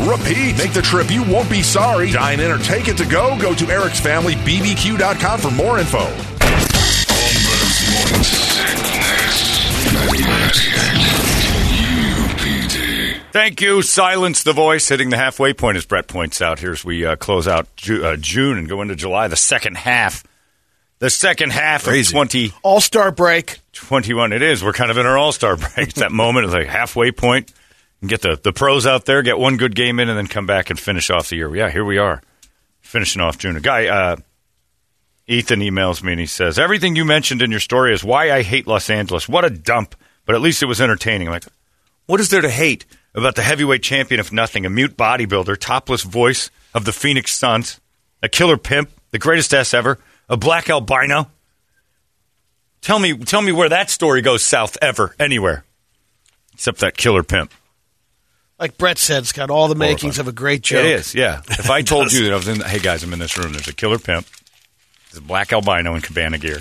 repeat. Make the trip, you won't be sorry. Dine in or take it to go. Go to Eric's Family BBQ.com for more info. Holmberg's morning sickness. Thank you. Silence the voice hitting the halfway point, as Brett points out here as we uh, close out Ju- uh, June and go into July, the second half. The second half Crazy. of 20. All star break. 21 it is. We're kind of in our all-star break. It's that moment, it's like halfway point. Get the, the pros out there, get one good game in, and then come back and finish off the year. Yeah, here we are. Finishing off June. A guy, uh, Ethan emails me and he says, Everything you mentioned in your story is why I hate Los Angeles. What a dump. But at least it was entertaining. I'm like, what is there to hate about the heavyweight champion if nothing? A mute bodybuilder, topless voice of the Phoenix Suns, a killer pimp, the greatest S ever, a black albino. Tell me, tell me where that story goes south ever, anywhere, except that killer pimp. Like Brett said, it's got all the makings of a great joke. It is, yeah. If I told you that I was in, hey guys, I'm in this room. There's a killer pimp, there's a black albino in cabana gear,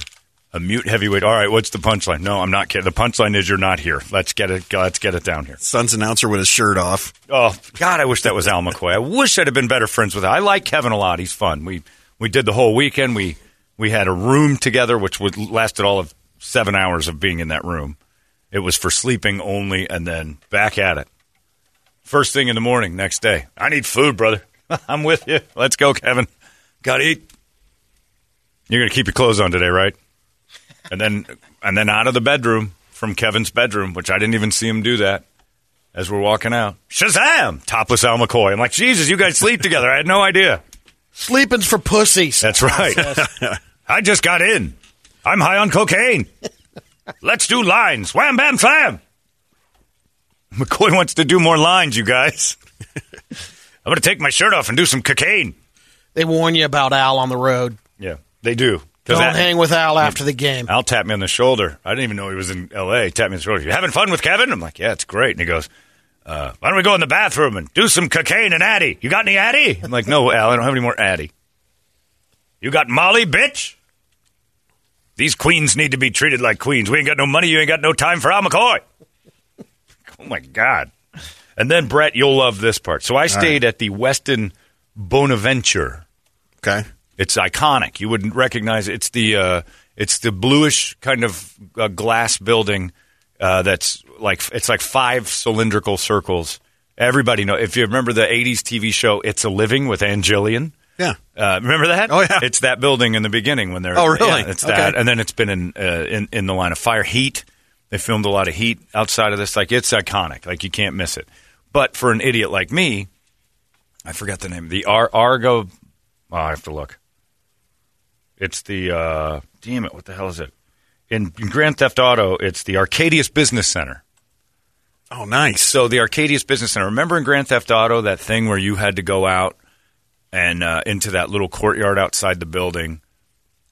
a mute heavyweight. All right, what's the punchline? No, I'm not kidding. The punchline is you're not here. Let's get it. Let's get it down here. Suns announcer with his shirt off. Oh God, I wish that was Al McCoy. I wish I'd have been better friends with him. I like Kevin a lot. He's fun. We we did the whole weekend. We we had a room together, which would lasted all of seven hours of being in that room. It was for sleeping only, and then back at it. First thing in the morning, next day. I need food, brother. I'm with you. Let's go, Kevin. Got to eat. You're gonna keep your clothes on today, right? And then and then out of the bedroom from Kevin's bedroom, which I didn't even see him do that as we're walking out. Shazam! Topless Al McCoy. I'm like, Jesus, you guys sleep together. I had no idea. Sleeping's for pussies. That's right. I just got in. I'm high on cocaine. Let's do lines. Wham, bam, slam. McCoy wants to do more lines, you guys. I'm going to take my shirt off and do some cocaine. They warn you about Al on the road. Yeah, they do. Don't that- hang with Al after the game. Al tapped me on the shoulder. I didn't even know he was in L.A. He tapped me on the shoulder. You having fun with Kevin? I'm like, yeah, it's great. And he goes, uh, why don't we go in the bathroom and do some cocaine and Addy? You got any Addy? I'm like, no, Al, I don't have any more Addy. You got Molly, bitch? These queens need to be treated like queens. We ain't got no money. You ain't got no time for Al McCoy. Oh, my God. And then, Brett, you'll love this part. So I stayed at the Westin Bonaventure. Okay. It's iconic. You wouldn't recognize it. It's the uh, it's the bluish kind of uh, glass building uh, that's like it's like five cylindrical circles. Everybody know if you remember the '80s TV show "It's a Living" with Ann Yeah. Uh, remember that? Oh, yeah. It's that building in the beginning when they're. Oh, really? Yeah, it's Okay. that, and then it's been in, uh, in in the line of fire. Heat. They filmed a lot of Heat outside of this. Like it's iconic. Like you can't miss it. But for an idiot like me, I forgot the name. The Ar- Argo. Oh, I have to look. It's the uh, damn it. What the hell is it? In, in Grand Theft Auto, it's the Arcadius Business Center. Oh, nice. So the Arcadius Business Center. Remember in Grand Theft Auto that thing where you had to go out and uh, into that little courtyard outside the building,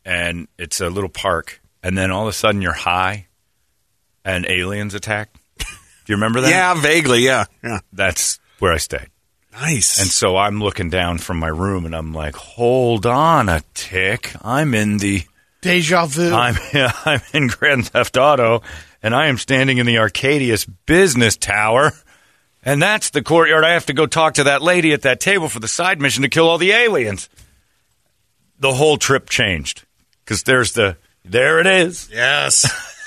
and it's a little park, and then all of a sudden you're high, and aliens attack. Do you remember that? Yeah, vaguely. Yeah. Yeah. that's where I stayed. Nice. And so I'm looking down from my room, and I'm like, "Hold on a tick! I'm in the." Deja vu. I'm I'm in Grand Theft Auto, and I am standing in the Arcadius Business Tower, And that's the courtyard. I have to go talk to that lady at that table for the side mission to kill all the aliens. The whole trip changed because there's the there it is. Yes.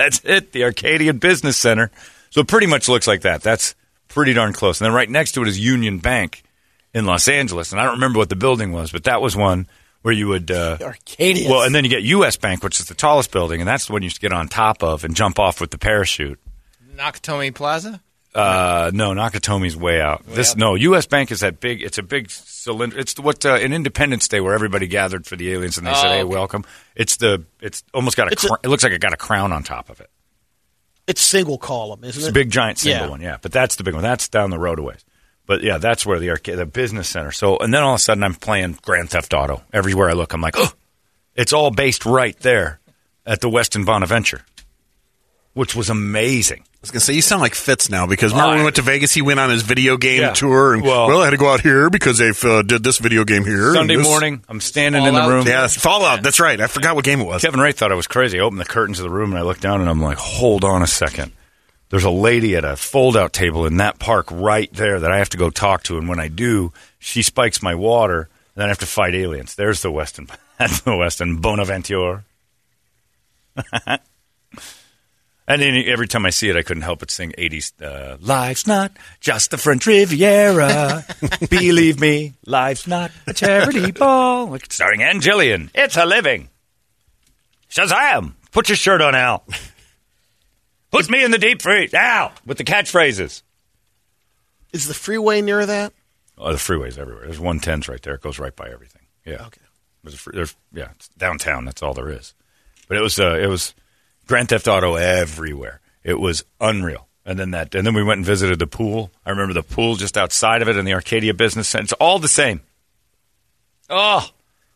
That's it, the Arcadian Business Center. So it pretty much looks like that. That's pretty darn close. And then right next to it is Union Bank in Los Angeles. And I don't remember what the building was, but that was one where you would. Uh, Arcadius. well, and then you get U.S. Bank, which is the tallest building, and that's the one you used to get on top of and jump off with the parachute. Nakatomi Plaza? Uh, no, Nakatomi's way out. this no, U.S. Bank is that big. It's a big cylinder. It's what uh, in Independence Day where everybody gathered for the aliens and they Oh, said, "Hey, okay. welcome." It's the. It's almost got a. It's a- it looks like it got a crown on top of it. it's single column, isn't It's it? a big giant single Yeah. one, yeah. But that's the big one. That's down the road a ways. But yeah, that's where the arcade, the business center. So, and then all of a sudden, I'm playing Grand Theft Auto everywhere I look. I'm like, oh, it's all based right there at the Westin Bonaventure, which was amazing. I was gonna say you sound like Fitz now because remember when we went to Vegas, he went on his video game Yeah. tour and Well- well, I had to go out here because they uh, did this video game here. Sunday this- morning, I'm standing in the room. Yeah, it's Fallout. That's right. I forgot what game it was. Kevin Ray thought I was crazy. I opened the curtains of the room and I looked down and I'm like, hold on a second. There's a lady at a fold out table in that park right there that I have to go talk to. And when I do, she spikes my water and then I have to fight aliens. There's the Westin. That's the Westin Bonaventure. and then every time I see it, I couldn't help but sing 80s. Uh, life's not just the French Riviera. Believe me, life's not a charity ball. Starring Ann Jillian. It's a living. Shazam! Put your shirt on, Al. Put me in the deep freeze, Al, with the catchphrases. Is the freeway near that? Oh, the freeway's everywhere. There's 110s right there. It goes right by everything. Yeah. Okay. There's, a free, there's yeah, it's downtown. That's all there is. But it was uh, it was Grand Theft Auto everywhere. It was unreal. And then that, and then we went and visited the pool. I remember the pool just outside of it in the Arcadia Business Center. It's all the same. Oh,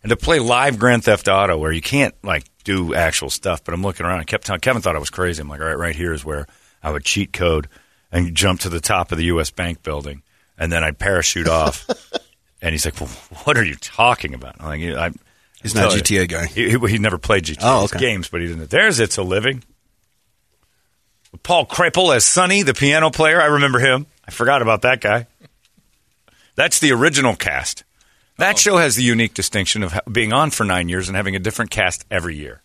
and to play live Grand Theft Auto where you can't like do actual stuff. But I'm looking around. I kept telling Kevin thought I was crazy. I'm like, all right, right here is where I would cheat code and jump to the top of the U.S. Bank building, and then I'd parachute off. and he's like, well, "What are you talking about?" I'm like, I, He's not a tell you. GTA guy. He, he, he never played GTA Oh, okay. games, but he didn't. There's It's a Living. Paul Kreppel as Sonny, the piano player. I remember him. I forgot about that guy. That's the original cast. That show has the unique distinction of being on for nine years and having a different cast every year.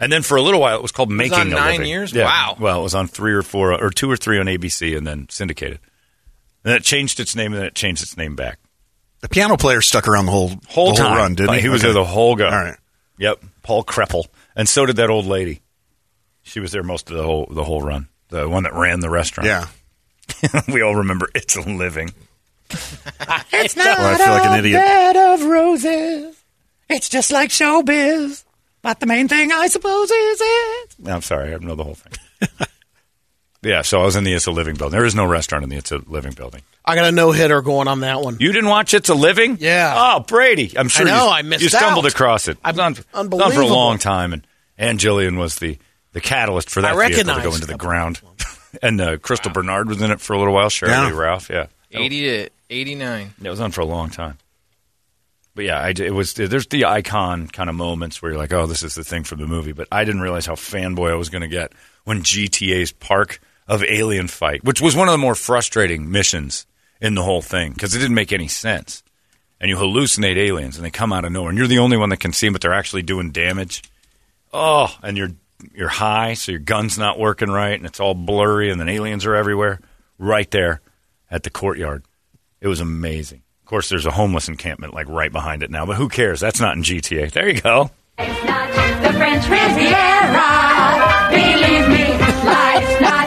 And then for a little while, it was called Making on a nine Living. years? Yeah. Wow. Well, it was on three or four, or two or three on ABC, and then syndicated. And then it changed its name, and then it changed its name back. The piano player stuck around the whole Whole the time, run, didn't Like, he? He was Okay. there the whole go. All right. Yep, Paul Kreppel, and so did that old lady. She was there most of the whole the whole run. The one that ran the restaurant. Yeah. we all remember it's a living. It's Well, I feel like an idiot. bed of roses. It's just like showbiz. But the main thing, I suppose, is it. I'm sorry, I don't know the whole thing. yeah, so I was in the It's a Living building. There is no restaurant in the It's a Living building. I got a no hitter going on that one. You didn't watch It's a Living? Yeah. Oh, Brady. I'm sure I know, you, I missed you stumbled out. across it. I've was on, it for a long time, and Ann Jillian was the, the catalyst for that I vehicle to go recognized into the ground. and uh, Crystal Bernard was in it for a little while. Shirley Yeah. Ralph, yeah. 80 to 89. It was on for a long time. But yeah, I, it was. There's the icon kind of moments where you're like, "Oh, this is the thing from the movie." But I didn't realize how fanboy I was going to get when GTA's Park of Alien Fight, which was one of the more frustrating missions in the whole thing because it didn't make any sense. And you hallucinate aliens, and they come out of nowhere, and you're the only one that can see them, but they're actually doing damage. Oh, and you're you're high, so your gun's not working right, and it's all blurry, and then aliens are everywhere. Right there at the courtyard, it was amazing. Of course, there's a homeless encampment like right behind it now, but who cares? That's not in GTA. There you go. It's not the French Riviera. Believe me, life's not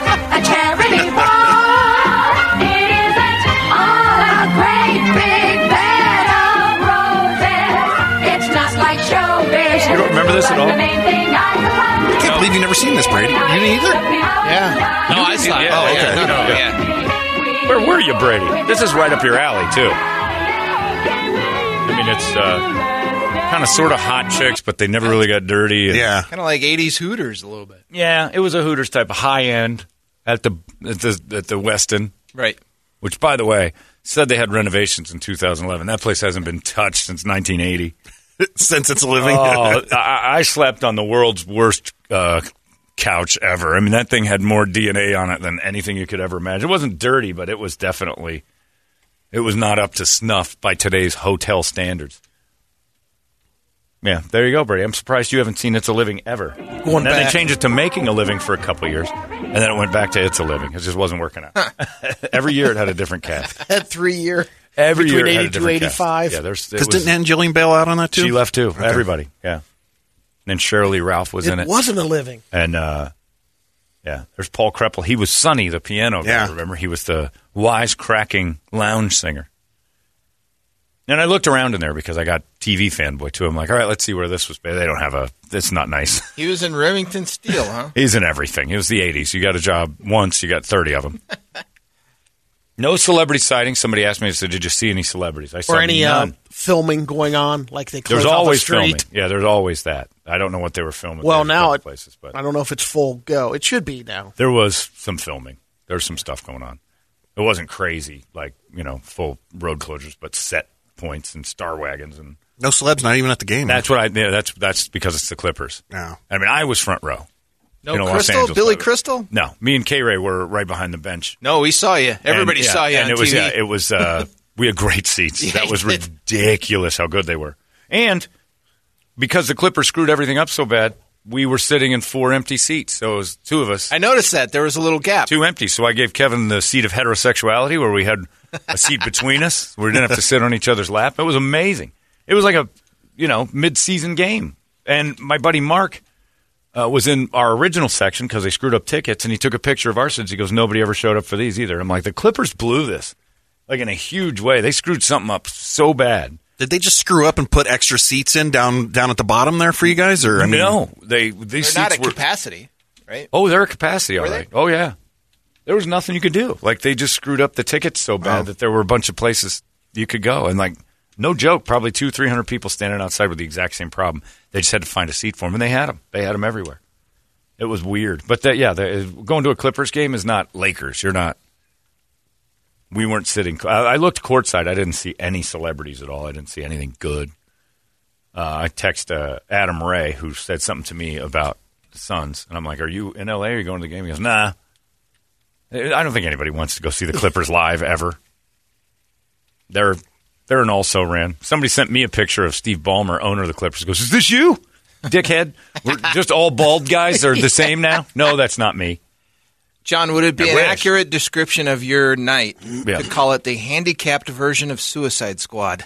remember this at all? But The main thing I I can't believe you've never seen this, Brady. You neither? Yeah. No, I saw it. Yeah, Oh, okay. yeah. No, no, Yeah. yeah. Where were you, Brady? This is right up your alley, too. I mean, it's uh, kind of sort of hot chicks, but they never really got dirty. and- Yeah. Kind of like 80s Hooters a little bit. yeah. It was a Hooters type of high end at the at the at the Westin. Right. which, by the way, said they had renovations in 2011. That place hasn't been touched since 1980. Since it's a living. Oh, I, I slept on the world's worst uh, couch ever. I mean, that thing had more DNA on it than anything you could ever imagine. It wasn't dirty, but it was definitely it was not up to snuff by today's hotel standards. Yeah, there you go, Brady. I'm surprised you haven't seen It's a Living ever. Going and then they back. changed it to Making a Living for a couple years, and then it went back to It's a Living. It just wasn't working out. Every year it had a different cast. That three year. Every between year it had a 82, different 85. Yeah, there's Because was- didn't Angeline bail out on that too? she left too. Everybody, yeah. And then Shirley Ralph was It in it, wasn't a living. and uh, yeah, there's Paul Kreppel. He was Sonny, the piano guy. Yeah. Remember, he was the wise cracking lounge singer. And I looked around in there because I got TV fanboy too. I'm like, all right, let's see where this was. They don't have a. It's not nice. He was in Remington Steele, huh? He's in everything. It was the 80s. You got a job once, you got 30 of them. no celebrity sightings. Somebody asked me, I said, did you see any celebrities? I saw Or any uh, filming going on, like they close There's off a always street. filming. Yeah, there's always that. I don't know what they were filming. Well, now it, places, but I don't know if it's full go. It should be now. there was some filming. There was some stuff going on. It wasn't crazy, like you know, full road closures, but set points and star wagons, and No celebs, not even at the game. that's what I. Yeah, that's that's because it's the Clippers. No. I mean, I was front row. No in a Los Crystal? Angeles Billy. Crystal? No, me and K Ray were right behind the bench. No, we saw you. Everybody And, yeah, saw you and on it was TV. yeah, it was. Uh, we had great seats. That was ridiculous how good they were, and because the Clippers screwed everything up so bad, we were sitting in four empty seats. So it was two of us. I noticed that there was a little gap. two empty. So I gave Kevin the seat of heterosexuality, where we had a seat between us, we didn't have to sit on each other's lap. It was amazing. It was like a you know mid-season game, and my buddy Mark uh, was in our original section because they screwed up tickets, and he took a picture of our seats. He goes, "Nobody ever showed up for these either." I'm like, "The Clippers blew this." Like in a huge way, they screwed something up so bad. Did they just screw up and put extra seats in down down at the bottom there for you guys? Or I mean, no, they these They're not seats at were capacity, right? Oh, they're at capacity, all Were right. they? Oh, yeah. There was nothing you could do. Like they just screwed up the tickets so bad Oh. that there were a bunch of places you could go, and like no joke, probably two, three hundred people standing outside with the exact same problem. They just had to find a seat for them, and they had them. They had them everywhere. It was weird, but that yeah, going to a Clippers game is not Lakers. You're not. We weren't sitting. I, I looked courtside. I didn't see any celebrities at all. I didn't see anything good. Uh, I text uh, Adam Ray, who said something to me about the Suns, and I'm like, "Are you in LA? Are you going to the game?" He goes, "Nah." I don't think anybody wants to go see the Clippers live ever. They're they're an also ran. Somebody sent me a picture of Steve Ballmer, owner of the Clippers. Goes, "Is this you, dickhead? We're just all bald guys are the same now." No, that's not me. John, would it be I an wish. accurate description of your night Yeah. to call it the handicapped version of Suicide Squad?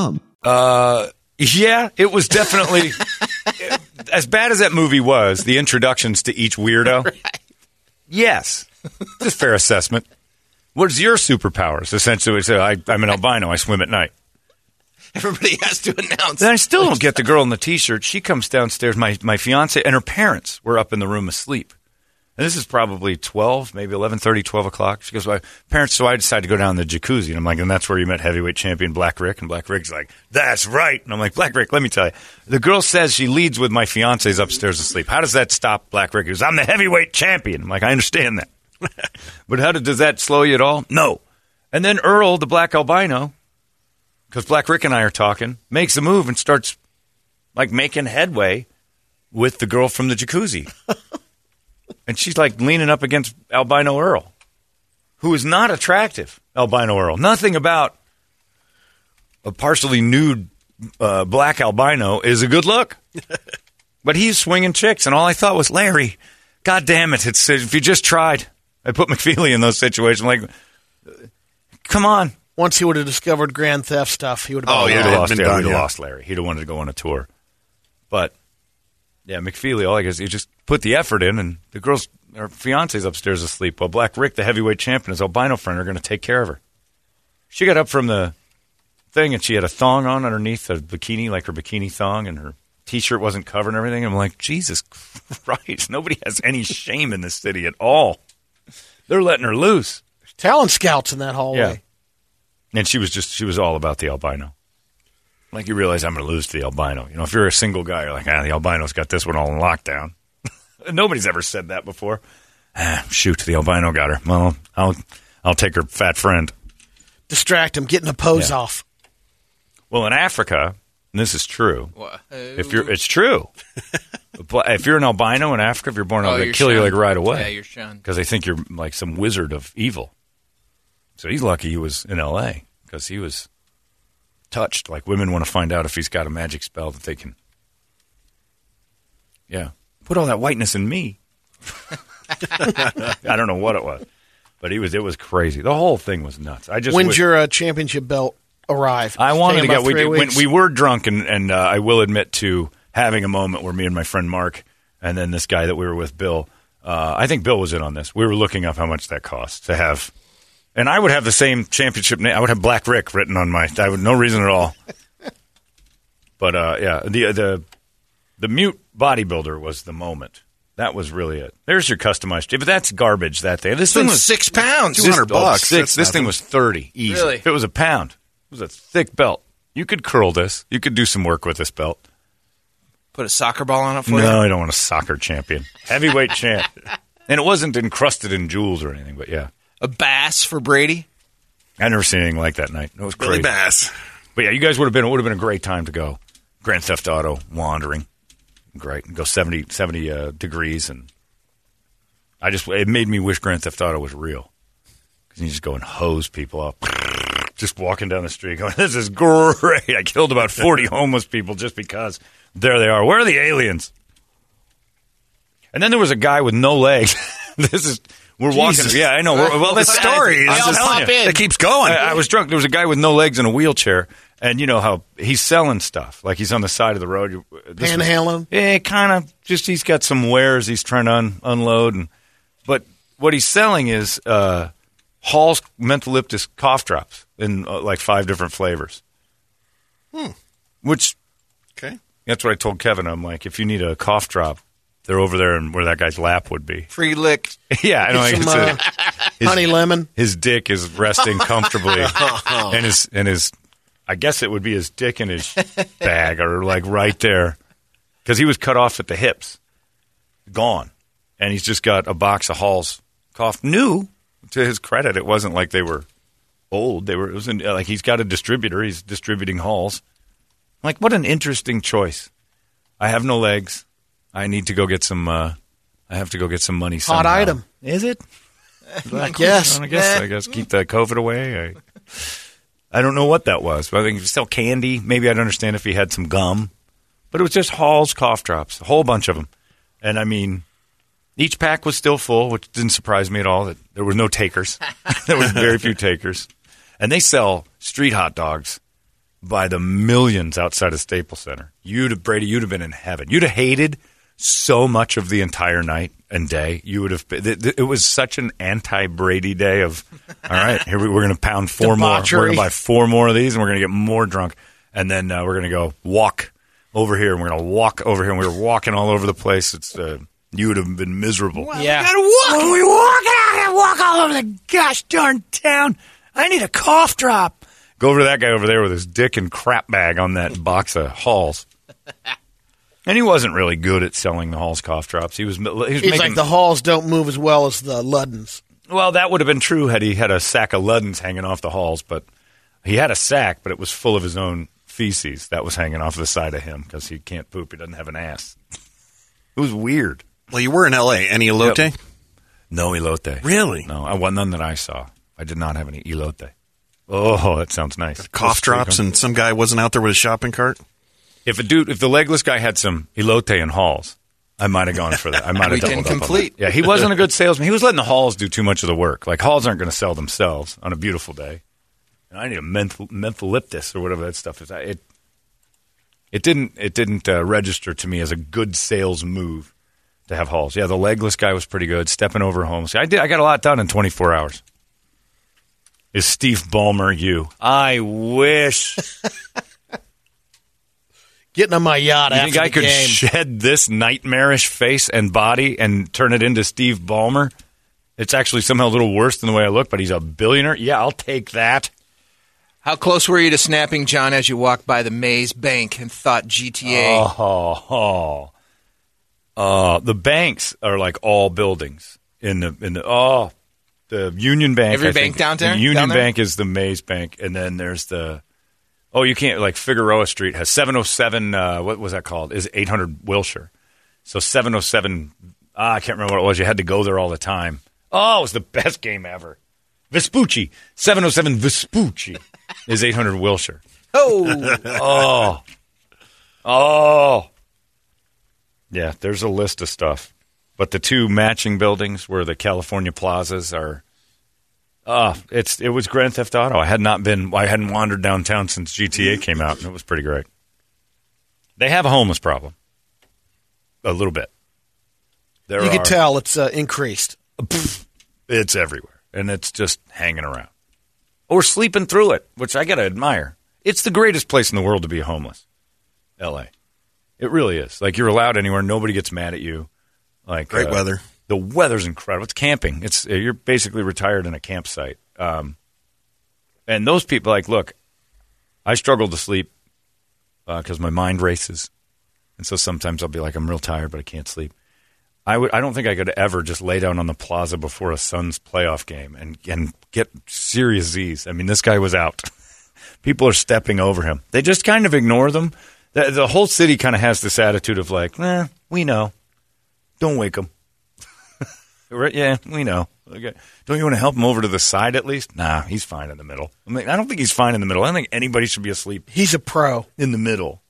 Uh, yeah, it was definitely as bad as that movie was. The introductions to each weirdo. Yes, it's a fair assessment. What's your superpowers? Essentially, uh, I, I'm an albino. I swim at night. Everybody has to announce. Then I still don't get the girl in the t-shirt. She comes downstairs. My my fiance and her parents were up in the room asleep. And this is probably 12, maybe 11:30, 12 o'clock. She goes, "My parents." So I decided to go down the jacuzzi, and I'm like, "And that's where you met heavyweight champion Black Rick." And Black Rick's like, "That's right." And I'm like, "Black Rick, let me tell you." The girl says she leads with my fiance's upstairs asleep. How does that stop Black Rick? He goes, "I'm the heavyweight champion." I'm like, "I understand that." but how did, does that slow you at all? No. And then Earl, the black albino, because Black Rick and I are talking, makes a move and starts like making headway with the girl from the jacuzzi. and she's like leaning up against albino Earl, who is not attractive. Albino Earl. Nothing about a partially nude uh, black albino is a good look. but he's swinging chicks, and all I thought was, Larry, God damn it! It's if you just tried. I put McFeely in those situations. Like, come on. Once he would have discovered grand theft stuff, he would have. Oh, been yeah, He'd have lost, been yeah, done, we'd yeah. lost Larry. He'd have wanted to go on a tour. But yeah, McFeely, all I guess he just put the effort in, and the girl's her fiance's upstairs asleep. While Black Rick, the heavyweight champion, his albino friend, are going to take care of her. She got up from the thing, and she had a thong on underneath a bikini, like her bikini thong, and her T-shirt wasn't covered and everything. I'm like, Jesus Christ, nobody has any shame in this city at all. They're letting her loose. Talent scouts in that hallway. And she was just she was all about the albino. Like you realize I'm going to lose to the albino. You know, if you're a single guy, you're like, ah, the albino's got this one all in lockdown. Nobody's ever said that before. Ah, shoot, the albino got her. Well, I'll I'll take her fat friend. Distract him, getting a pose Yeah. off. Well, in Africa, and this is true. Wha- If you're, it's true. but if you're an albino in Africa, if you're born, Oh, out, they you're kill you like right away. Yeah, you're shunned. because they think you're like some wizard of evil. So he's lucky he was in L.A. because he was touched. Like women want to find out if he's got a magic spell that they can. Yeah, put all that whiteness in me. I don't know what it was, but he was. It was crazy. The whole thing was nuts. I just When's wish- your uh, championship belt arrive? I wanted to get. We, did, when we were drunk, and, and uh, I will admit to having a moment where me and my friend Mark, and then this guy that we were with, Bill. Uh, I think Bill was in on this. We were looking up how much that cost to have, and I would have the same championship name. I would have Black Rick written on my. I would no reason at all. But uh, yeah, the the the mute bodybuilder was the moment. That was really it. There's your customized. But that's garbage. That thing. This It's thing was six pounds. 200 oh, bucks. Six. That's This thing was thirty easy. Really? If it was a pound, it was a thick belt. You could curl this. You could do some work with this belt. Put a soccer ball on it for No, you. I don't want a soccer champion, heavyweight champ, and it wasn't encrusted in jewels or anything. But yeah, A bass for Brady. I never seen anything like that night. It was Billy crazy. Bass. But yeah, you guys would have been. It would have been a great time to go. Grand Theft Auto, wandering, great. Go 70, 70 uh, degrees, and I just it made me wish Grand Theft Auto was real because you just go and hose people up, just walking down the street, going, "This is great." I killed about forty homeless people just because. There they are. Where are the aliens? And then there was a guy with no legs. this is we're walking. Yeah, I know. We're, well, The story is I'm just- telling you. It keeps going. I, I was drunk. There was a guy with no legs in a wheelchair, and you know how he's selling stuff. Like he's on the side of the road. You- this was- Panhandling? Yeah, kind of. Just he's got some wares he's trying to un- unload, and but what he's selling is uh, Hall's mentholyptus cough drops in uh, like five different flavors. Hmm. Which okay. that's what I told Kevin. I'm like, if you need a cough drop, they're over there and where that guy's lap would be. Free lick. yeah, I know. Some, it's uh, his- honey lemon. his dick is resting comfortably, and his and his, I guess it would be his dick in his bag or like right there, because he was cut off at the hips, gone, and he's just got a box of Hall's cough. New to his credit, it wasn't like they were old. They were it was in, like he's got a distributor. He's distributing Halls. Like what an interesting choice. I have no legs. I need to go get some. Uh, I have to go get some money. Hot somehow. item. Is it? I guess. I guess. I guess keep the COVID away. I, I don't know what that was, but I think it's still candy. Maybe I'd understand if he had some gum, but it was just Hall's cough drops, a whole bunch of them, and I mean, each pack was still full, which didn't surprise me at all. That there were no takers. there was very few takers, and they sell street hot dogs by the millions outside of Staples Center. You'd have, Brady, you'd have been in heaven. You'd have hated so much of the entire night and day. You would have. Been, th- th- it was such an anti-Brady day. Of all right, here we, we're going to pound four more. We're going to buy four more of these, and we're going to get more drunk, and then uh, we're going to go walk over here, and we're going to walk over here, and we were walking all over the place. It's uh, you would have been miserable. Yeah. walk. we walk out, walk all over the gosh darn town. I need a cough drop. Go over to that guy over there with his dick and crap bag on that box of Halls. And he wasn't really good at selling the Halls cough drops. He was, he was He's making, like the halls don't move as well as the Luden's. well, that would have been true had he had a sack of Luden's hanging off the Halls, but he had a sack, but it was full of his own feces that was hanging off the side of him because he can't poop. He doesn't have an ass. It was weird. Well, you were in L.A. Any elote? Yep. No elote. Really? No, I well, none that I saw. I did not have any elote. Oh, that sounds nice. Cough drops, and some guy wasn't out there with a shopping cart. If a dude, if the legless guy had some elote and halls, I might have gone for that. I might have Weekend doubled up on complete. that. Yeah, he wasn't a good salesman. He was letting the halls do too much of the work. Like halls aren't going to sell themselves on a beautiful day. And I need a menthol, mentholyptus or whatever that stuff is. I- It it didn't it didn't uh, register to me as a good sales move to have halls. Yeah, the legless guy was pretty good. Stepping over homes. I did. I got a lot done in 24 hours. Is Steve Ballmer you? I wish. Getting on my yacht You after think I could game. shed this nightmarish face and body and turn it into Steve Ballmer? It's actually somehow a little worse than the way I look, but he's a billionaire. Yeah, I'll take that. How close were you to snapping John as you walked by the Maze Bank and thought GTA? Oh, oh. Uh, the banks are like all buildings in the in the oh the Union Bank. Every I bank think. down there? The Union Down there? Bank is the Maze Bank, and then there's the oh you can't like Figueroa Street has 707. Uh, what was that called? Is 800 Wilshire. So 707. Ah, I can't remember what it was. You had to go there all the time. Oh, it was the best game ever. Vespucci 707 Vespucci is 800 Wilshire. Oh, Oh. Oh. Yeah, there's a list of stuff. But the two matching buildings where the California plazas are uh it's it was Grand Theft Auto. I had not been I hadn't wandered downtown since GTA came out and it was pretty great. They have a homeless problem. A little bit. There You are, could tell it's uh, increased. it's everywhere and it's just hanging around or sleeping through it which i gotta admire it's the greatest place in the world to be homeless la it really is like you're allowed anywhere nobody gets mad at you like Great uh, weather. The weather's incredible it's camping it's uh, you're basically retired in a campsite um, and those people like look i struggle to sleep because my mind races and so sometimes i'll be like i'm real tired but i can't sleep I would. I don't think I could ever just lay down on the plaza before a Suns playoff game and and get serious Z's. I mean, this guy was out. People are stepping over him. They just kind of ignore them. The, the whole city kind of has this attitude of like, eh, we know. Don't wake him. Right? Yeah, we know. Okay. Don't you want to help him over to the side at least? Nah, he's fine in the middle. I mean, I don't think he's fine in the middle. I don't think anybody should be asleep He's a pro. in the middle.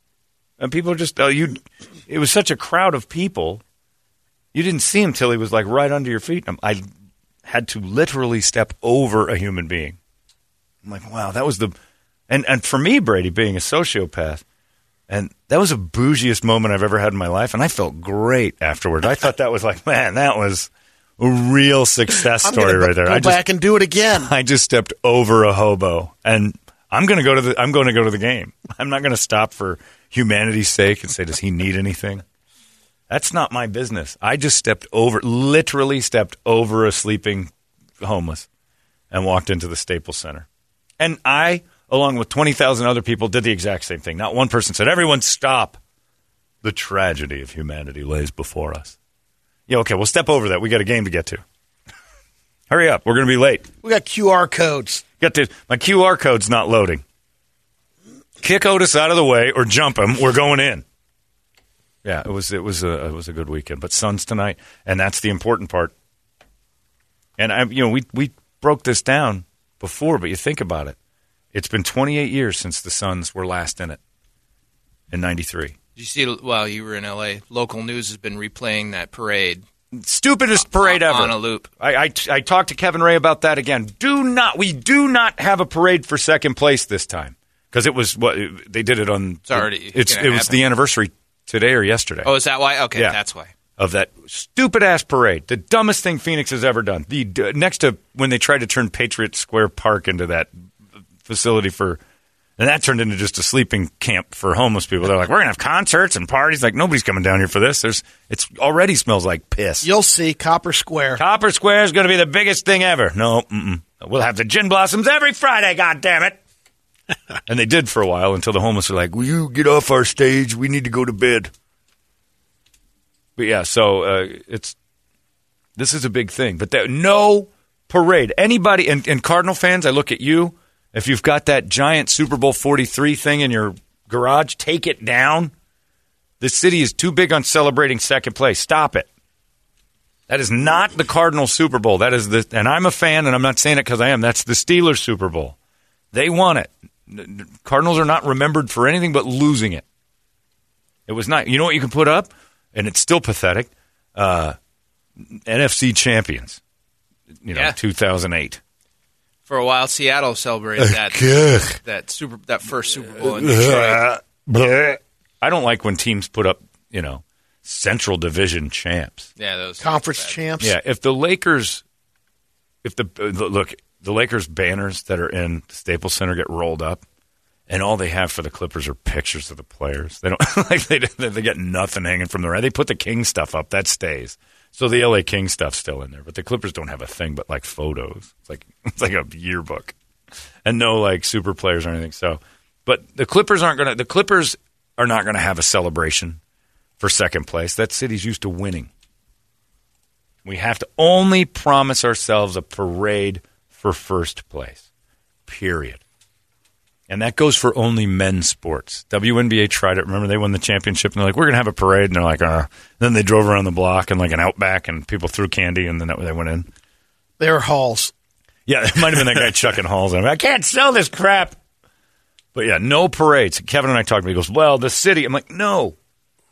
And people just oh, you. It was such a crowd of people. You didn't see him till he was like right under your feet. I had to literally step over a human being. I'm like, wow, that was the, and and for me, Brady being a sociopath, and that was the bougiest moment I've ever had in my life, and I felt great afterward. I thought that was like, man, that was real success story right there. Go I just, back and do it again. I just stepped over a hobo, and I'm going to go to the. I'm going to go to the game. I'm not going to stop for humanity's sake and say, "Does he need anything?" That's not my business. I just stepped over, literally stepped over a sleeping homeless, and walked into the Staples Center. And I, along with twenty thousand other people, did the exact same thing. Not one person said, "Everyone stop." The tragedy of humanity lays before us. Yeah, okay, we'll step over that. We got a game to get to. Hurry up, we're going to be late. We got QR codes. Got the my QR code's not loading. Kick Otis out of the way or jump him. We're going in. Yeah, it was it was a it was a good weekend. But Suns tonight, and that's the important part. And I, you know, we we broke this down before, but you think about it. It's been 28 years since the Suns were last in it in '93. Did you see? While you were in L.A., local news has been replaying that parade Stupidest parade ever on a loop. I, I, I talked to Kevin Ray about that again. Do not, we do not have a parade for second place this time because it was what they did it on. It's already It's it was happen. the anniversary today or yesterday Oh, is that why? Okay, Yeah. that's why. of that stupid ass parade. The dumbest thing Phoenix has ever done. The next to when they tried to turn Patriot Square Park into that uh, facility for. And that turned into just a sleeping camp for homeless people. They're like, we're gonna have concerts and parties. Like nobody's coming down here for this. There's, it's already smells like piss. You'll see Copper Square. Copper Square is going to be the biggest thing ever. No, mm-mm. we'll have the gin blossoms every Friday. God damn it! and they did for a while until the homeless were like, "Will you get off our stage? We need to go to bed." But yeah, so uh, it's this is a big thing. But there, no parade. Anybody and, and Cardinal fans, I look at you. If you've got that giant Super Bowl forty three thing in your garage, take it down. The city is too big on celebrating second place. Stop it. That is not the Cardinals Super Bowl. That is the, and I'm a fan, and I'm not saying it because I am. That's the Steelers Super Bowl. They won it. Cardinals are not remembered for anything but losing it. It was not. You know what you can put up, and it's still pathetic. Uh, NFC champions. You know, Yeah. 2008. For a while, Seattle celebrated that Ugh. that super that first Super Bowl in Detroit. I don't like when teams put up, you know, Central Division champs. Yeah, those Conference champs. Yeah, if the Lakers, if the uh, look, the Lakers banners that are in the Staples Center get rolled up, and all they have for the Clippers are pictures of the players. They don't like they they get nothing hanging from the They put the King stuff up that stays. So the LA King stuff's still in there, but the Clippers don't have a thing but like photos. It's like it's like a yearbook, and no like super players or anything. So, but the Clippers aren't gonna. The Clippers are not gonna have a celebration for second place. That city's used to winning. We have to only promise ourselves a parade for first place. Period. And that goes for only men's sports. WNBA tried it. Remember, they won the championship, and they're like, "We're going to have a parade." And they're like, "Uh." Then they drove around the block and like an outback, and people threw candy, and then that- they went in. They're halls. Yeah, it might have been that guy chucking halls. I can't sell this crap. But yeah, no parades. Kevin and I talked. About he goes, "Well, the city." I'm like, "No,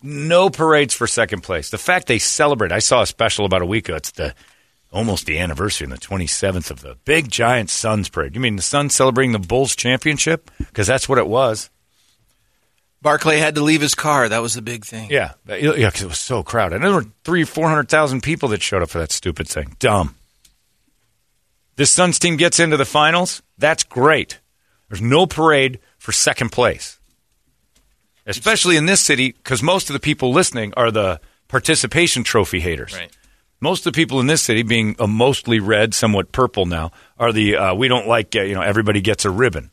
no parades for second place." The fact they celebrate. I saw a special about a week ago. It's the almost the anniversary on the 27th of the big giant Suns parade. You mean the Suns celebrating the Bulls championship? Because that's what it was. Barkley had to leave his car. That was the big thing. Yeah, yeah, because it was so crowded. And there were three, four hundred thousand people that showed up for that stupid thing. Dumb. This Suns team gets into the finals. That's great. There's no parade for second place, especially in this city, because most of the people listening are the participation trophy haters. Right. Most of the people in this city, being a mostly red, somewhat purple now, are the uh, we don't like uh, you know everybody gets a ribbon.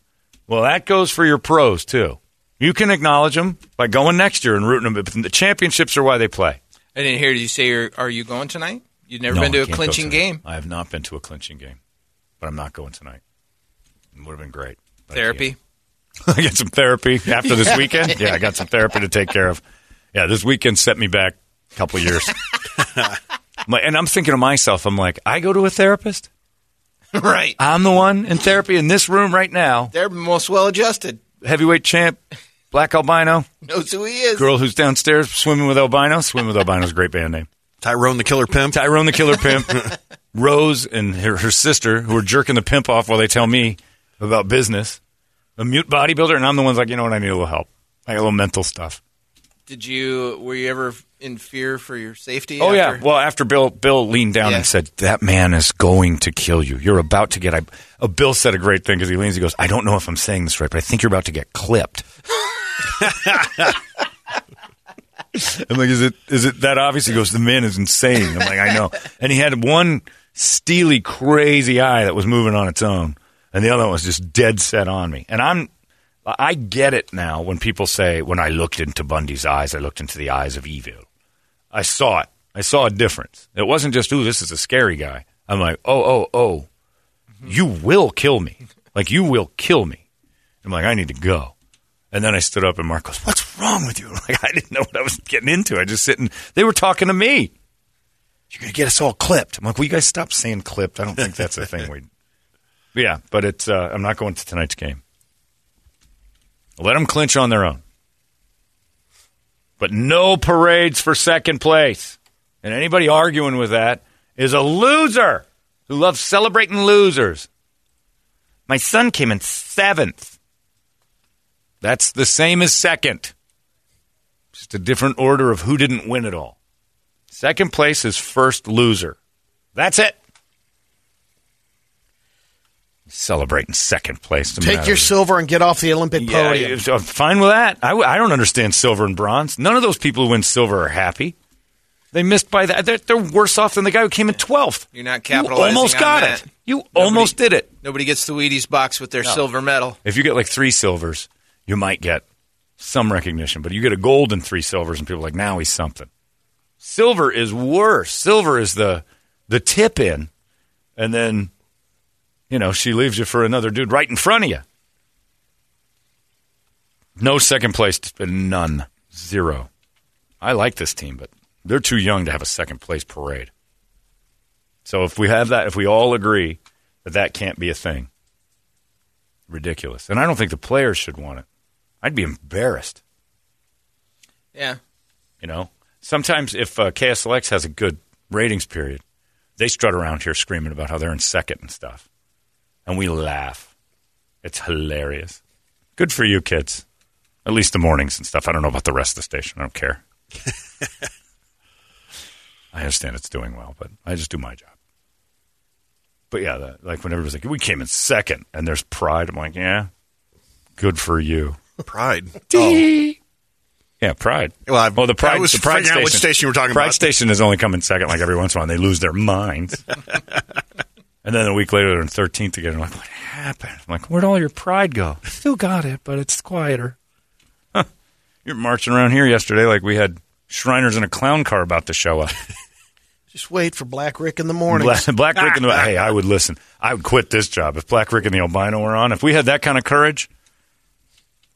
Well, that goes for your pros too. You can acknowledge them by going next year and rooting them. But the championships are why they play. I didn't hear. You say you're, are you going tonight? You've never No, been to I a clinching game? I have not been to a clinching game, but I'm not going tonight. It would have been great. But I Therapy. can't. I got some therapy after this weekend. Yeah, I got some therapy to take care of. Yeah, this weekend set me back a couple years. My- and I'm thinking to myself, I'm like, I go to a therapist. right. I'm the one in therapy in this room right now. They're most well adjusted. Heavyweight champ, black albino, Knows who he is. girl who's downstairs swimming with albino. Swimming with albino is a great band name. Tyrone the Killer Pimp. Tyrone the Killer Pimp, Rose and her, her sister, who are jerking the pimp off while they tell me about business. A mute bodybuilder, and I'm the one's like, you know what, I need a little help. I got a little mental stuff. Did you? Were you ever in fear for your safety? Oh yeah. Well, after Bill Bill leaned down Yeah. and said, "That man is going to kill you. You're about to get." I, uh, Bill said a great thing because he leans. He goes, "I don't know if I'm saying this right, but I think you're about to get clipped." I'm like, "Is it is it that obvious?" He goes, "The man is insane." I'm like, "I know." And he had one steely, crazy eye that was moving on its own, and the other one was just dead set on me. And I'm. I get it now when people say, when I looked into Bundy's eyes, I looked into the eyes of evil. I saw it. I saw a difference. It wasn't just, ooh, this is a scary guy. I'm like, oh, oh, oh, you will kill me. Like, you will kill me. I'm like, I need to go. And then I stood up and Mark goes, what's wrong with you? Like, I didn't know what I was getting into. I just sitting, they were talking to me. You're going to get us all clipped. I'm like, will you guys stop saying clipped? I don't think that's a thing. We, yeah, but it's, uh, I'm not going to tonight's game. Let them clinch on their own. But no parades for second place. And anybody arguing with that is a loser who loves celebrating losers. My son came in seventh. That's the same as second. Just a different order of who didn't win it all. Second place is first loser. That's it. Celebrating second place. doesn't Take matter. your silver and get off the Olympic Yeah, podium. it's- I'm fine with that. I, I don't understand silver and bronze. None of those people who win silver are happy. They missed by that. They're, they're worse off than the guy who came in 12th. You're not You capitalizing almost on got that. it. You almost did it. Nobody gets the Wheaties box with their silver medal. If you get like three silvers, you might get some recognition. But you get a gold and three silvers, and people are like, now he's something. Silver is worse. Silver is the the tip in, and then you know she leaves you for another dude right in front of you. No second place, none, zero. I like this team, but they're too young to have a second place parade. So if we have that, if we all agree that that can't be a thing, ridiculous. And I don't think the players should want it. I'd be embarrassed. Yeah. You know, sometimes if uh, KSLX has a good ratings period, they strut around here screaming about how they're in second and stuff, and we laugh. It's hilarious. Good for you, kids. At least the mornings and stuff. I don't know about the rest of the station. I don't care. I understand it's doing well, but I just do my job. But yeah, the, like when everybody's like, "We came in second, and there's pride. I'm like, "Yeah, Good for you. Pride. oh. Yeah, Pride. Well, I've- oh, the Pride. I was the Pride figuring out which station you were talking Pride about. Pride station is only coming second. Like every once in a while, they lose their minds. and then a week later, they're in thirteenth again. I'm like, what happened? I'm like, where'd all your pride go? Still got it, but it's quieter. Huh. You're marching around here yesterday like we had Shriners in a clown car about to show up. Just wait for Black Rick in the morning. Black, Black Rick and the hey, I would listen. I would quit this job if Black Rick and the albino were on. If we had that kind of courage,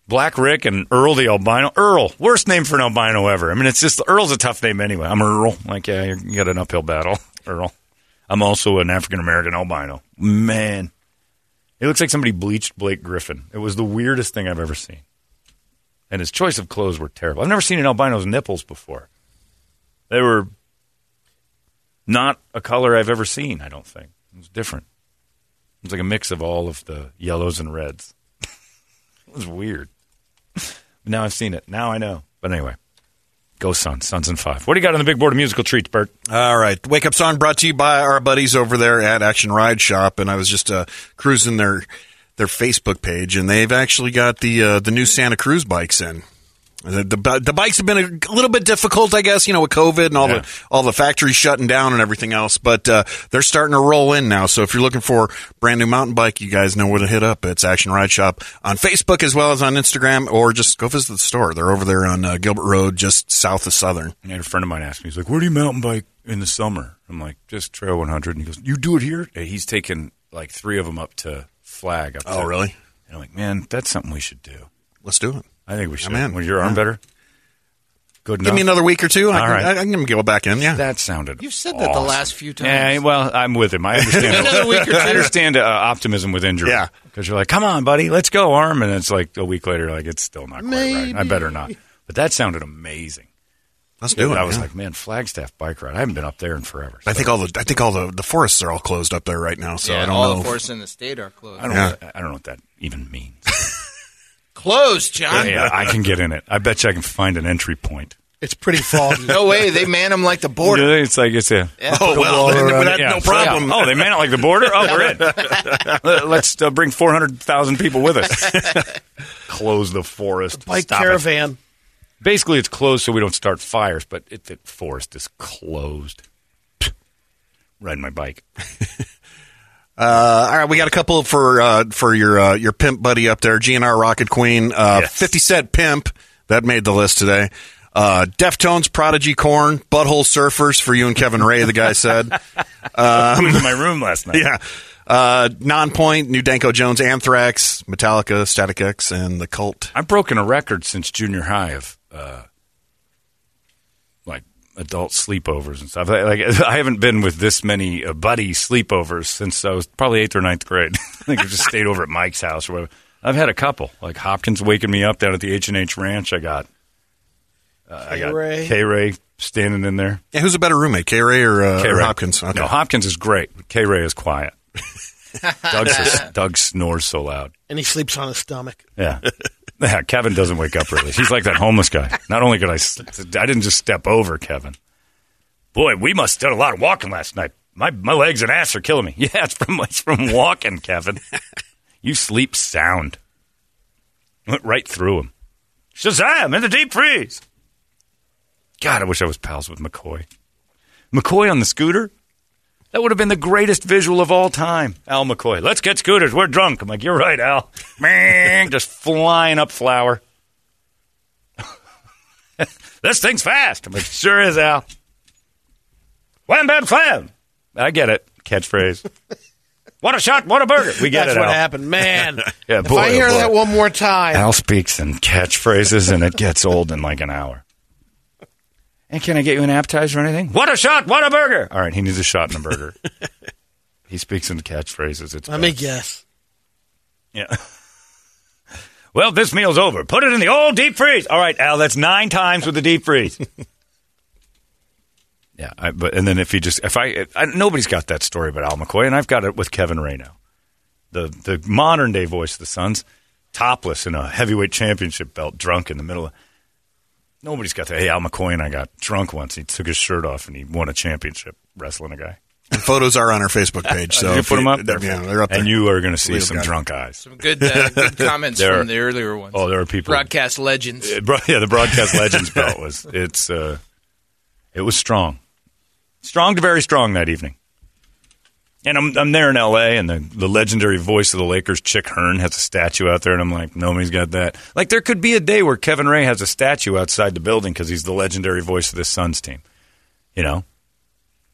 Black Rick and Earl the albino. Earl, worst name for an albino ever. I mean, it's just Earl's a tough name anyway. I'm Earl. Like, yeah, you got an uphill battle, Earl. I'm also an African American albino. Man, it looks like somebody bleached Blake Griffin. It was the weirdest thing I've ever seen. And his choice of clothes were terrible. I've never seen an albino's nipples before. They were not a color I've ever seen, I don't think. It was different. It was like a mix of all of the yellows and reds. it was weird. now I've seen it. Now I know. But anyway, go Suns. Suns and five. What do you got on the big board of musical treats, Bert? All right. Wake Up Song brought to you by our buddies over there at Action Ride Shop. And I was just uh, cruising their their Facebook page, and they've actually got the uh, the new Santa Cruz bikes in. The, the, the bikes have been a little bit difficult, I guess, you know, with COVID and all Yeah. the all the factories shutting down and everything else. But uh, they're starting to roll in now. So if you're looking for brand new mountain bike, you guys know where to hit up. It's Action Ride Shop on Facebook as well as on Instagram, or just go visit the store. They're over there on uh, Gilbert Road, just south of Southern. Had a friend of mine ask me, he's like, where do you mountain bike in the summer? I'm like, just Trail 100. And he goes, you do it here? And he's taken like three of them up to Flag. Up Oh, there. really? And I'm like, man, that's something we should do. Let's do it. I think we should. in. Was your arm Yeah. better? Good enough. Give me another week or two. I All can, right. I, I can go back in. Yeah. That sounded. You've said that the last few times. Yeah, well, I'm with him. I understand. Another week or two. I understand uh, optimism with injury. Yeah. because you're like, come on, buddy, let's go, arm, and it's like a week later, like it's still not quite right. I better not. But that sounded amazing. Let's do it. I was yeah. like, man, Flagstaff bike ride. I haven't been up there in forever. I think all the I think all the, the forests are all closed up there right now. So yeah, I don't all know. the forests in the state are closed. I don't. Yeah. Know, I don't know what that even means. Closed, John. yeah, I can get in it. I bet you I can find an entry point. It's pretty foggy. No way. They man them like the border. It's like it's a. oh well, then, water on Yeah, no problem. yeah. Oh, they man it like the border. Oh, we're in. Let- Let's uh, bring four hundred thousand people with us. Close the forest. Bike Stop it. caravan. Basically, it's closed so we don't start fires. But if the forest is closed, riding my bike. Uh, all right, we got a couple for uh, for your uh, your pimp buddy up there, GNR Rocket Queen, uh, Yes. Fifty Cent Pimp that made the list today. Uh, Deftones, Prodigy, Korn, Butthole Surfers for you and Kevin Ray. The guy said, I was in my room last night. yeah. Uh, Nonpoint, New Danko Jones, Anthrax, Metallica, Static X, and the Cult. I've broken a record since junior high of uh, adult sleepovers and stuff. Like I haven't been with this many uh, buddy sleepovers since I was probably eighth or ninth grade. I think I just stayed over at Mike's house or whatever. I've had a couple, like Hopkins waking me up down at the H and H Ranch. I got, uh, I got K-Ray. K Ray standing in there. Yeah, who's a better roommate, K Ray or, uh, or K-Ray. Hopkins? Okay. No, Hopkins is great. K Ray is quiet. Doug's just- Doug snores so loud. And he sleeps on his stomach. Yeah. Yeah, Kevin doesn't wake up really. He's like that homeless guy. Not only could I, I didn't just step over Kevin. Boy, we must have done a lot of walking last night. My my legs and ass are killing me. Yeah, it's from it's from walking, Kevin. You sleep sound. Went right through him. Shazam in the deep freeze. God, I wish I was pals with McCoy. McCoy on the scooter. That would have been the greatest visual of all time. Al McCoy. Let's get scooters. We're drunk. I'm like, you're right, Al. Mang, Just flying up flour. this thing's fast. I'm like, sure is, Al. Wham, bam, slam. I get it. Catchphrase. what a shot. What a burger. We get That's it, what Al. happened. Man, Yeah, if boy, I oh, hear boy. that one more time, Al speaks in catchphrases, and it gets old in like an hour. And can I get you an appetizer or anything? What a shot! What a burger! All right, he needs a shot and a burger. he speaks in catchphrases. It's let me guess. Yeah. Well, this meal's over. Put it in the old deep freeze. All right, Al, that's nine times with the deep freeze. yeah, I, but and then if you just if I, I nobody's got that story about Al McCoy, and I've got it with Kevin Ray now, the the modern day voice of the Suns, topless in a heavyweight championship belt, drunk in the middle of. Nobody's got that. Hey, Al McCoy and I got drunk once. He took his shirt off and he won a championship wrestling a guy. And photos are on our Facebook page. So you put them up? Yeah, they're up there. And you are going to see Leo's some got it. drunk eyes. Some good, uh, good comments There- from the earlier ones. Oh, there are people. Broadcast legends. It bro- yeah, the broadcast legends belt was it's uh, it was strong, strong to very strong that evening. And I'm I'm there in L.A. and the the legendary voice of the Lakers, Chick Hearn, has a statue out there, and I'm like, nobody's got that. Like there could be a day where Kevin Ray has a statue outside the building because he's the legendary voice of this Suns team. You know,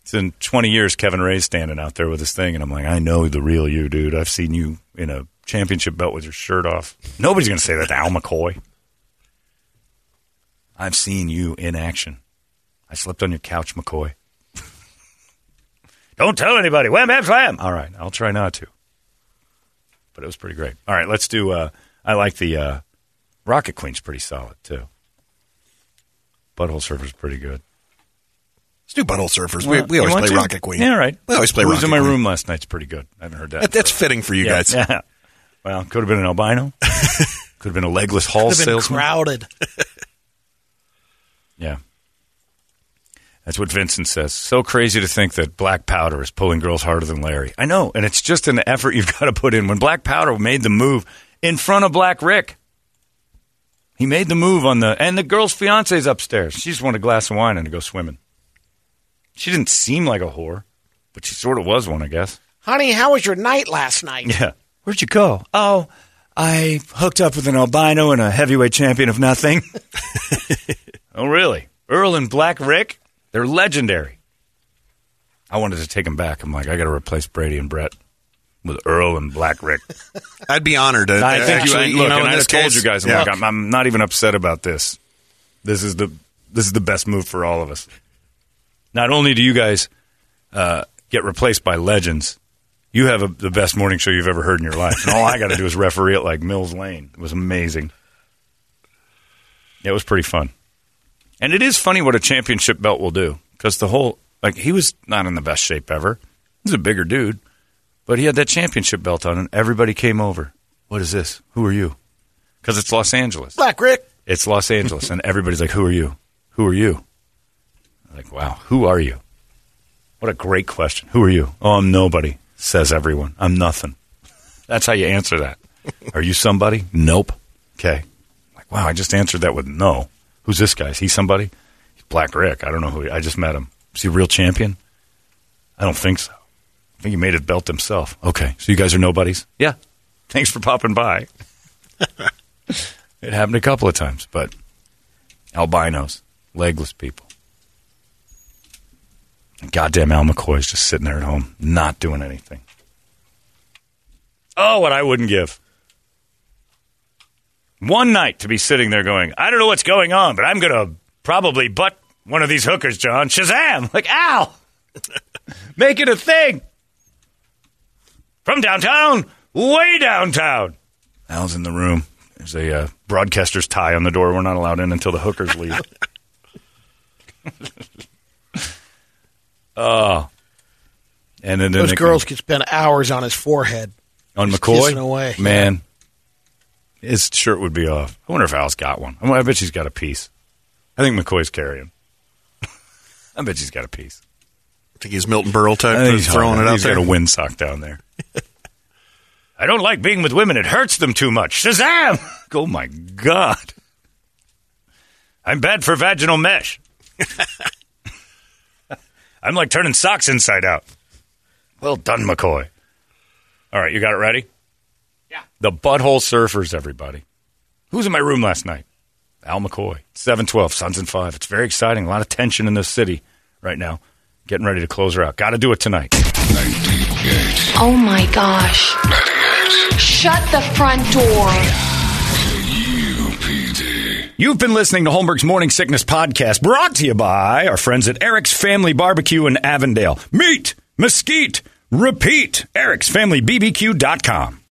it's in 20 years Kevin Ray's standing out there with his thing, and I'm like, I know the real you, dude. I've seen you in a championship belt with your shirt off. Nobody's gonna say that to Al McCoy. I've seen you in action. I slept on your couch, McCoy. Don't tell anybody. Wham, bam, slam. All right, I'll try not to. But it was pretty great. All right, let's do. Uh, I like the uh, Rocket Queen's pretty solid too. Butthole Surfer's pretty good. Let's do Butthole Surfers. Well, we, we always play to? Rocket Queen. Yeah, all right. We always play Who was in my Queen. room last night's pretty good. I haven't heard that. That- that's fitting for you Yeah, guys. Yeah. Well, could have been an albino. could have been a legless hall Could have been salesman. crowded. Yeah. That's what Vincent says. So crazy to think that Black Powder is pulling girls harder than Larry. I know, and it's just an effort you've got to put in. When Black Powder made the move in front of Black Rick, he made the move on the and the girl's fiance's upstairs. She just wanted a glass of wine and to go swimming. She didn't seem like a whore, but she sort of was one, I guess. Honey, how was your night last night? Yeah. Where'd you go? Oh, I hooked up with an albino and a heavyweight champion of nothing. oh, really? Earl and Black Rick? They're legendary. I wanted to take them back. I'm like, I got to replace Brady and Brett with Earl and Black Rick. I'd be honored. To, I think actually, you, look, know, and I this told you guys, I'm, yeah. like, I'm, I'm not even upset about this. This is the this is the best move for all of us. Not only do you guys uh, get replaced by legends, you have a, the best morning show you've ever heard in your life, and all I got to do is referee it like Mills Lane. It was amazing. It was pretty fun, and it is funny what a championship belt will do because the whole like he was not in the best shape ever. He's a bigger dude, but he had that championship belt on, and everybody came over. What is this? Who are you? Because it's Los Angeles. Black Rick. It's Los Angeles, and everybody's like, "Who are you? Who are you?" I'm like, wow, who are you? What a great question. Who are you? Oh, I'm nobody. Says everyone. I'm nothing. That's how you answer that. Are you somebody? Nope. Okay. Like, wow, I just answered that with no. Who's this guy? Is he somebody? He's Black Rick. I don't know who. He, I just met him. Is he a real champion? I don't think so. I think he made it belt himself. Okay, so you guys are nobodies. Yeah. Thanks for popping by. it happened a couple of times, but albinos, legless people. And goddamn Al McCoy's just sitting there at home, not doing anything. Oh, what I wouldn't give. One night to be sitting there going, I don't know what's going on, but I'm going to probably butt one of these hookers, John. Shazam! Like, Al! Make it a thing! From downtown, way downtown. Al's in the room. There's a uh, broadcaster's tie on the door. We're not allowed in until the hookers leave. oh. And then Those girls can- could spend hours on his forehead. on McCoy. away. Man, his shirt would be off. I wonder if Al's got one. I, bet she's got a piece. I think McCoy's carrying. I bet she's got a piece. I think he's Milton Berle type, he's throwing it out He's there. He's got a windsock down there. I don't like being with women. It hurts them too much. Shazam! Oh my god! I'm bad for vaginal mesh. I'm like turning socks inside out. Well done, McCoy. All right, you got it ready? The Butthole Surfers, everybody. Who's in my room last night? Al McCoy. 712, Suns and 5. It's very exciting. A lot of tension in this city right now. Getting ready to close her out. Got to do it tonight. Oh my gosh. Shut the front door. You've been listening to Holmberg's Morning Sickness Podcast, brought to you by our friends at Eric's Family Barbecue in Avondale. Meat, mesquite, repeat. Eric'sFamilyBBQ.com.